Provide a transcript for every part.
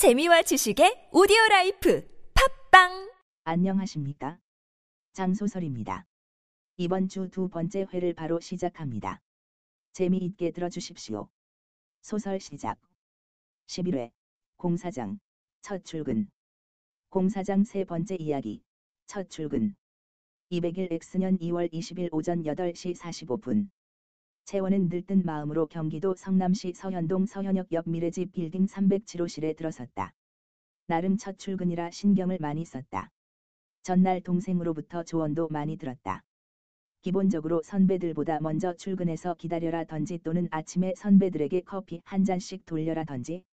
재미와 지식의 오디오 라이프 팟빵 안녕하십니까? 장소설입니다. 이번 주 두 번째 회를 바로 시작합니다. 재미있게 들어주십시오. 소설 시작. 11회 공사장 첫 출근 공사장 세 번째 이야기 첫 출근 201X년 2월 20일 오전 8시 45분 채원은 들뜬 마음으로 경기도 성남시 서현동 서현역 옆 미래집 빌딩 307호실에 들어섰다. 나름 첫 출근이라 신경을 많이 썼다. 전날 동생으로부터 조언도 많이 들었다. 기본적으로 선배들보다 먼저 출근해서 기다려라 던지 또는 아침에 선배들에게 커피 한 잔씩 돌려라 던지.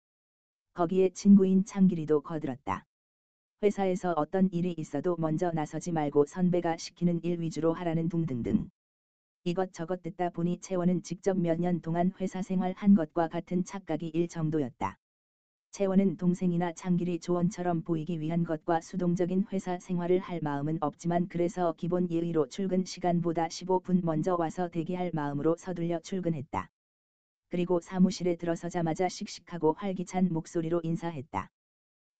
거기에 친구인 창길이도 거들었다. 회사에서 어떤 일이 있어도 먼저 나서지 말고 선배가 시키는 일 위주로 하라는 둥등등. 이것저것 듣다 보니 채원은 직접 몇 년 동안 회사 생활 한 것과 같은 착각이 일 정도였다. 채원은 동생이나 창길이 조언처럼 보이기 위한 것과 수동적인 회사 생활을 할 마음은 없지만 그래서 기본 예의로 출근 시간보다 15분 먼저 와서 대기할 마음으로 서둘려 출근했다. 그리고 사무실에 들어서자마자 씩씩하고 활기찬 목소리로 인사했다.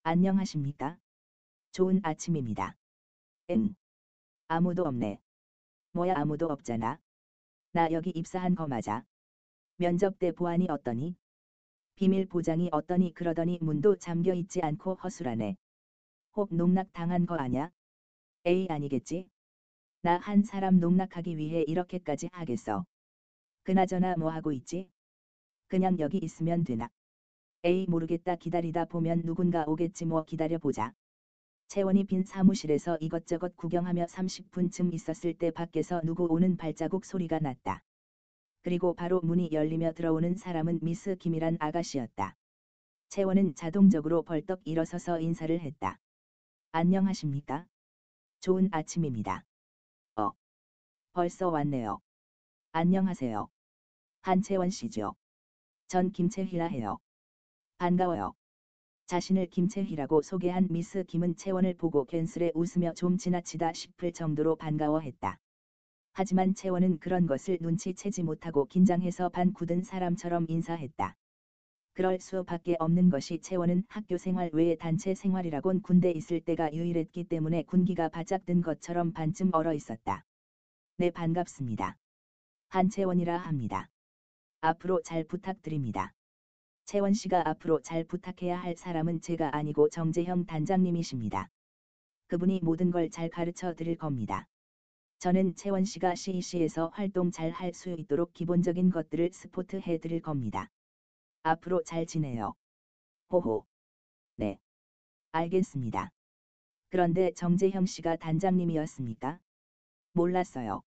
안녕하십니까? 좋은 아침입니다. 응. 아무도 없네. 뭐야 아무도 없잖아. 나 여기 입사한 거 맞아. 면접 때 보안이 어떠니? 비밀 보장이 어떠니 그러더니 문도 잠겨 있지 않고 허술하네. 혹 농락 당한 거 아냐? 에이 아니겠지? 나 한 사람 농락하기 위해 이렇게까지 하겠어. 그나저나 뭐 하고 있지? 그냥 여기 있으면 되나? 에이 모르겠다 기다리다 보면 누군가 오겠지 뭐 기다려보자. 채원이 빈 사무실에서 이것저것 구경하며 30분쯤 있었을 때 밖에서 누구 오는 발자국 소리가 났다. 그리고 바로 문이 열리며 들어오는 사람은 미스 김이란 아가씨였다. 채원은 자동적으로 벌떡 일어서서 인사를 했다. 안녕하십니까? 좋은 아침입니다. 어. 벌써 왔네요. 안녕하세요. 한채원 씨죠. 전 김채희라 해요. 반가워요. 자신을 김채희라고 소개한 미스 김은 채원을 보고 괜스레 웃으며 좀 지나치다 싶을 정도로 반가워했다. 하지만 채원은 그런 것을 눈치채지 못하고 긴장해서 반 굳은 사람처럼 인사했다. 그럴 수밖에 없는 것이 채원은 학교 생활 외에 단체 생활이라곤 군대 있을 때가 유일했기 때문에 군기가 바짝 든 것처럼 반쯤 얼어 있었다. 네 반갑습니다. 한채원이라 합니다. 앞으로 잘 부탁드립니다. 채원 씨가 앞으로 잘 부탁해야 할 사람은 제가 아니고 정재형 단장님이십니다. 그분이 모든 걸 잘 가르쳐 드릴 겁니다. 저는 채원 씨가 CEC에서 활동 잘 할 수 있도록 기본적인 것들을 스포트 해 드릴 겁니다. 앞으로 잘 지내요. 호호. 네. 알겠습니다. 그런데 정재형 씨가 단장님이었습니까? 몰랐어요.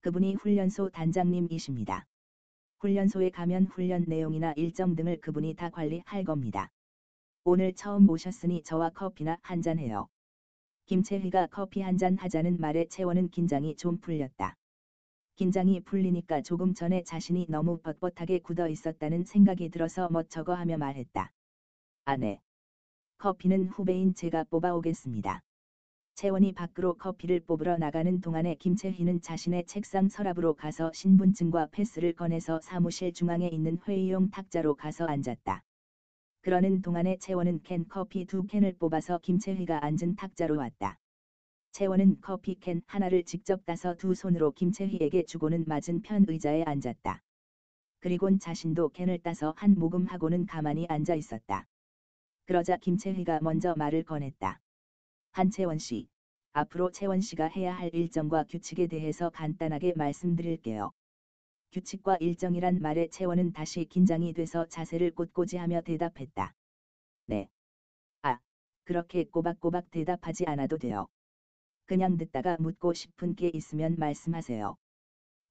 그분이 훈련소 단장님이십니다. 훈련소에 가면 훈련 내용이나 일정 등을 그분이 다 관리할 겁니다. 오늘 처음 오셨으니 저와 커피나 한 잔 해요. 김채희가 커피 한 잔 하자는 말에 채원은 긴장이 좀 풀렸다. 긴장이 풀리니까 조금 전에 자신이 너무 뻣뻣하게 굳어 있었다는 생각이 들어서 멋쩍어 하며 말했다. 아, 네. 커피는 후배인 제가 뽑아오겠습니다. 채원이 밖으로 커피를 뽑으러 나가는 동안에 김채희는 자신의 책상 서랍으로 가서 신분증과 패스를 꺼내서 사무실 중앙에 있는 회의용 탁자로 가서 앉았다. 그러는 동안에 채원은 캔 커피 두 캔을 뽑아서 김채희가 앉은 탁자로 왔다. 채원은 커피 캔 하나를 직접 따서 두 손으로 김채희에게 주고는 맞은편 의자에 앉았다. 그리곤 자신도 캔을 따서 한 모금 하고는 가만히 앉아 있었다. 그러자 김채희가 먼저 말을 꺼냈다. 한채원 씨, 앞으로 채원 씨가 해야 할 일정과 규칙에 대해서 간단하게 말씀드릴게요. 규칙과 일정이란 말에 채원은 다시 긴장이 돼서 자세를 꼿꼿이 하며 대답했다. 네. 아, 그렇게 꼬박꼬박 대답하지 않아도 돼요. 그냥 듣다가 묻고 싶은 게 있으면 말씀하세요.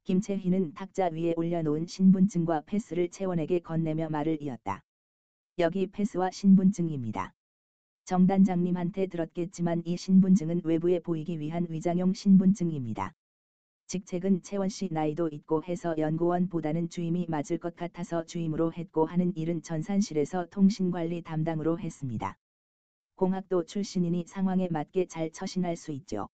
김채희는 탁자 위에 올려놓은 신분증과 패스를 채원에게 건네며 말을 이었다. 여기 패스와 신분증입니다. 정단장님한테 들었겠지만 이 신분증은 외부에 보이기 위한 위장용 신분증입니다. 직책은 채원 씨 나이도 있고 해서 연구원보다는 주임이 맞을 것 같아서 주임으로 했고 하는 일은 전산실에서 통신관리 담당으로 했습니다. 공학도 출신이니 상황에 맞게 잘 처신할 수 있죠.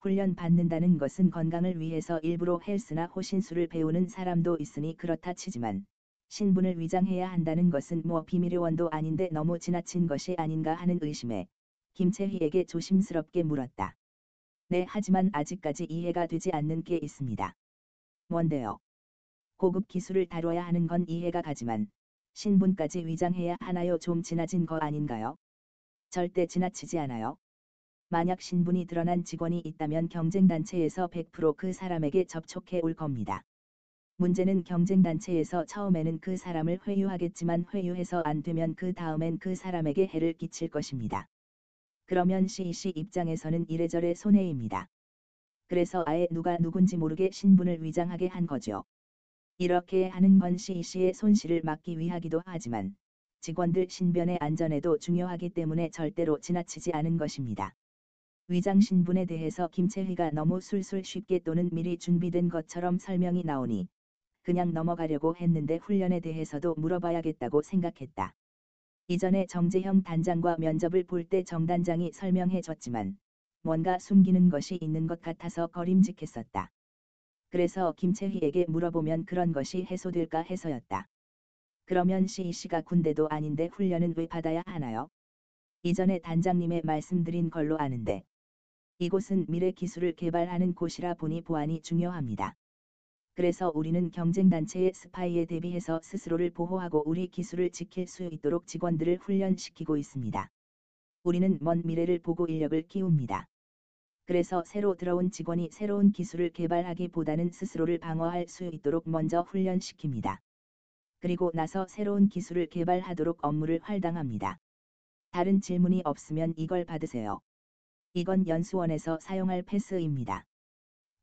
훈련 받는다는 것은 건강을 위해서 일부러 헬스나 호신술을 배우는 사람도 있으니 그렇다 치지만 신분을 위장해야 한다는 것은 뭐 비밀의 원도 아닌데 너무 지나친 것이 아닌가 하는 의심에 김채희에게 조심스럽게 물었다. 네 하지만 아직까지 이해가 되지 않는 게 있습니다. 뭔데요? 고급 기술을 다뤄야 하는 건 이해가 가지만 신분까지 위장해야 하나요? 좀 지나친 거 아닌가요? 절대 지나치지 않아요. 만약 신분이 드러난 직원이 있다면 경쟁단체에서 100%그 사람에게 접촉해 올 겁니다. 문제는 경쟁단체에서 처음에는 그 사람을 회유하겠지만 회유해서 안 되면 그 다음엔 그 사람에게 해를 끼칠 것입니다. 그러면 CEC 입장에서는 이래저래 손해입니다. 그래서 아예 누가 누군지 모르게 신분을 위장하게 한 거죠. 이렇게 하는 건 CEC의 손실을 막기 위하기도 하지만 직원들 신변의 안전에도 중요하기 때문에 절대로 지나치지 않은 것입니다. 위장 신분에 대해서 김채희가 너무 술술 쉽게 또는 미리 준비된 것처럼 설명이 나오니 그냥 넘어가려고 했는데 훈련에 대해서도 물어봐야겠다고 생각했다. 이전에 정재형 단장과 면접을 볼 때 정 단장이 설명해 줬지만 뭔가 숨기는 것이 있는 것 같아서 거림직했었다. 그래서 김채희에게 물어보면 그런 것이 해소될까 해서였다. 그러면 CEC가 군대도 아닌데 훈련은 왜 받아야 하나요? 이전에 단장님의 말씀드린 걸로 아는데 이곳은 미래 기술을 개발하는 곳이라 보니 보안이 중요합니다. 그래서 우리는 경쟁단체의 스파이에 대비해서 스스로를 보호하고 우리 기술을 지킬 수 있도록 직원들을 훈련시키고 있습니다. 우리는 먼 미래를 보고 인력을 키웁니다. 그래서 새로 들어온 직원이 새로운 기술을 개발하기보다는 스스로를 방어할 수 있도록 먼저 훈련시킵니다. 그리고 나서 새로운 기술을 개발하도록 업무를 활당합니다. 다른 질문이 없으면 이걸 받으세요. 이건 연수원에서 사용할 패스입니다.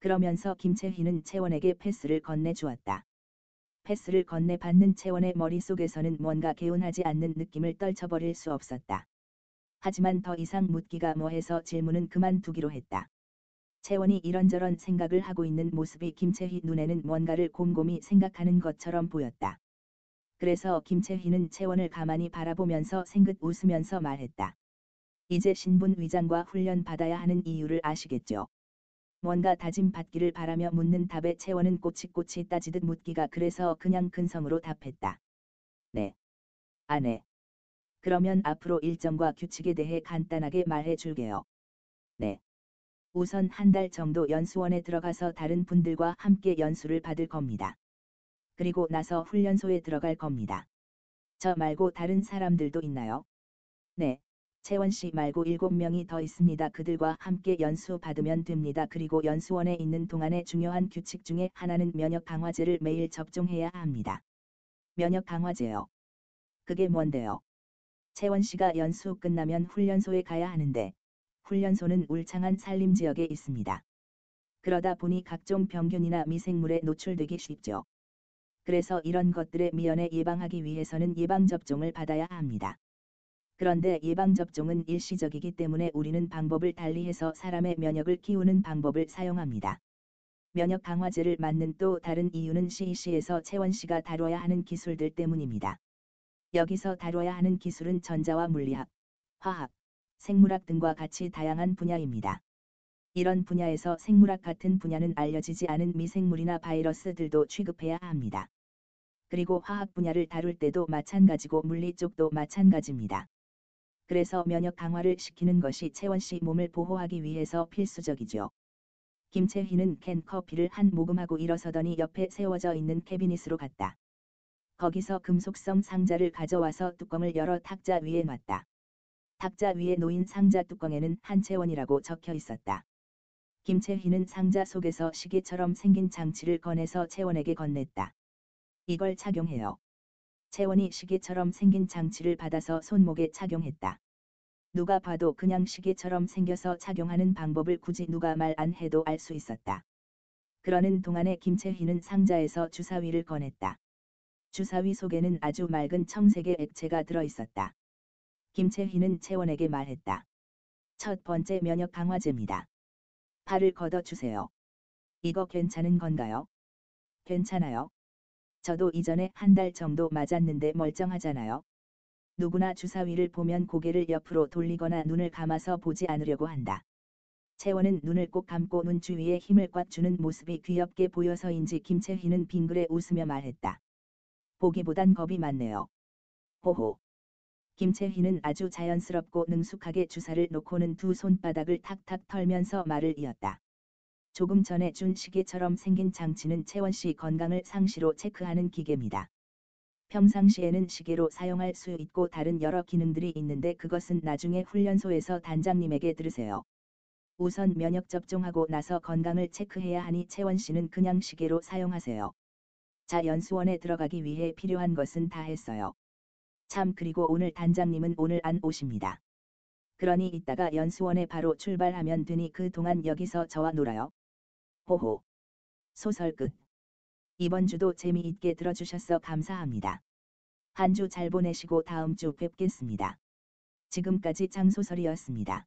그러면서 김채희는 채원에게 패스를 건네주었다. 패스를 건네받는 채원의 머릿속에서는 뭔가 개운하지 않는 느낌을 떨쳐버릴 수 없었다. 하지만 더 이상 묻기가 뭐해서 질문은 그만두기로 했다. 채원이 이런저런 생각을 하고 있는 모습이 김채희 눈에는 뭔가를 곰곰이 생각하는 것처럼 보였다. 그래서 김채희는 채원을 가만히 바라보면서 생긋 웃으면서 말했다. 이제 신분 위장과 훈련 받아야 하는 이유를 아시겠죠? 뭔가 다짐 받기를 바라며 묻는 답에 채원은 꼬치꼬치 따지듯 묻기가 그래서 그냥 근성으로 답했다. 네. 아 네. 그러면 앞으로 일정과 규칙에 대해 간단하게 말해 줄게요. 네. 우선 한 달 정도 연수원에 들어가서 다른 분들과 함께 연수를 받을 겁니다. 그리고 나서 훈련소에 들어갈 겁니다. 저 말고 다른 사람들도 있나요? 네, 채원 씨 말고 7명이 더 있습니다. 그들과 함께 연수 받으면 됩니다. 그리고 연수원에 있는 동안의 중요한 규칙 중에 하나는 면역 강화제를 매일 접종해야 합니다. 면역 강화제요. 그게 뭔데요? 채원 씨가 연수 끝나면 훈련소에 가야 하는데 훈련소는 울창한 산림 지역에 있습니다. 그러다 보니 각종 병균이나 미생물에 노출되기 쉽죠. 그래서 이런 것들의 미연에 예방하기 위해서는 예방접종을 받아야 합니다. 그런데 예방접종은 일시적이기 때문에 우리는 방법을 달리해서 사람의 면역을 키우는 방법을 사용합니다. 면역 강화제를 맞는 또 다른 이유는 CEC에서 채원 씨가 다뤄야 하는 기술들 때문입니다. 여기서 다뤄야 하는 기술은 전자와 물리학, 화학, 생물학 등과 같이 다양한 분야입니다. 이런 분야에서 생물학 같은 분야는 알려지지 않은 미생물이나 바이러스들도 취급해야 합니다. 그리고 화학 분야를 다룰 때도 마찬가지고 물리 쪽도 마찬가지입니다. 그래서 면역 강화를 시키는 것이 채원 씨 몸을 보호하기 위해서 필수적이죠. 김채희는 캔 커피를 한 모금하고 일어서더니 옆에 세워져 있는 캐비닛으로 갔다. 거기서 금속성 상자를 가져와서 뚜껑을 열어 탁자 위에 놨다. 탁자 위에 놓인 상자 뚜껑에는 한채원이라고 적혀 있었다. 김채희는 상자 속에서 시계처럼 생긴 장치를 꺼내서 채원에게 건넸다. 이걸 착용해요. 채원이 시계처럼 생긴 장치를 받아서 손목에 착용했다. 누가 봐도 그냥 시계처럼 생겨서 착용하는 방법을 굳이 누가 말 안 해도 알 수 있었다. 그러는 동안에 김채희는 상자에서 주사위를 꺼냈다. 주사위 속에는 아주 맑은 청색의 액체가 들어 있었다. 김채희는 채원에게 말했다. 첫 번째 면역 강화제입니다. 팔을 걷어주세요. 이거 괜찮은 건가요? 괜찮아요. 저도 이전에 한 달 정도 맞았는데 멀쩡하잖아요. 누구나 주사위를 보면 고개를 옆으로 돌리거나 눈을 감아서 보지 않으려고 한다. 채원은 눈을 꼭 감고 눈 주위에 힘을 꽉 주는 모습이 귀엽게 보여서인지 김채희는 빙그레 웃으며 말했다. 보기보단 겁이 많네요. 호호. 김채희는 아주 자연스럽고 능숙하게 주사를 놓고는 두 손바닥을 탁탁 털면서 말을 이었다. 조금 전에 준 시계처럼 생긴 장치는 채원 씨 건강을 상시로 체크하는 기계입니다. 평상시에는 시계로 사용할 수 있고 다른 여러 기능들이 있는데 그것은 나중에 훈련소에서 단장님에게 들으세요. 우선 면역 접종하고 나서 건강을 체크해야 하니 채원 씨는 그냥 시계로 사용하세요. 자 연수원에 들어가기 위해 필요한 것은 다 했어요. 참 그리고 오늘 단장님은 오늘 안 오십니다. 그러니 이따가 연수원에 바로 출발하면 되니 그 동안 여기서 저와 놀아요. 호호. 소설 끝. 이번 주도 재미있게 들어주셔서 감사합니다. 한 주 잘 보내시고 다음 주 뵙겠습니다. 지금까지 장소설이었습니다.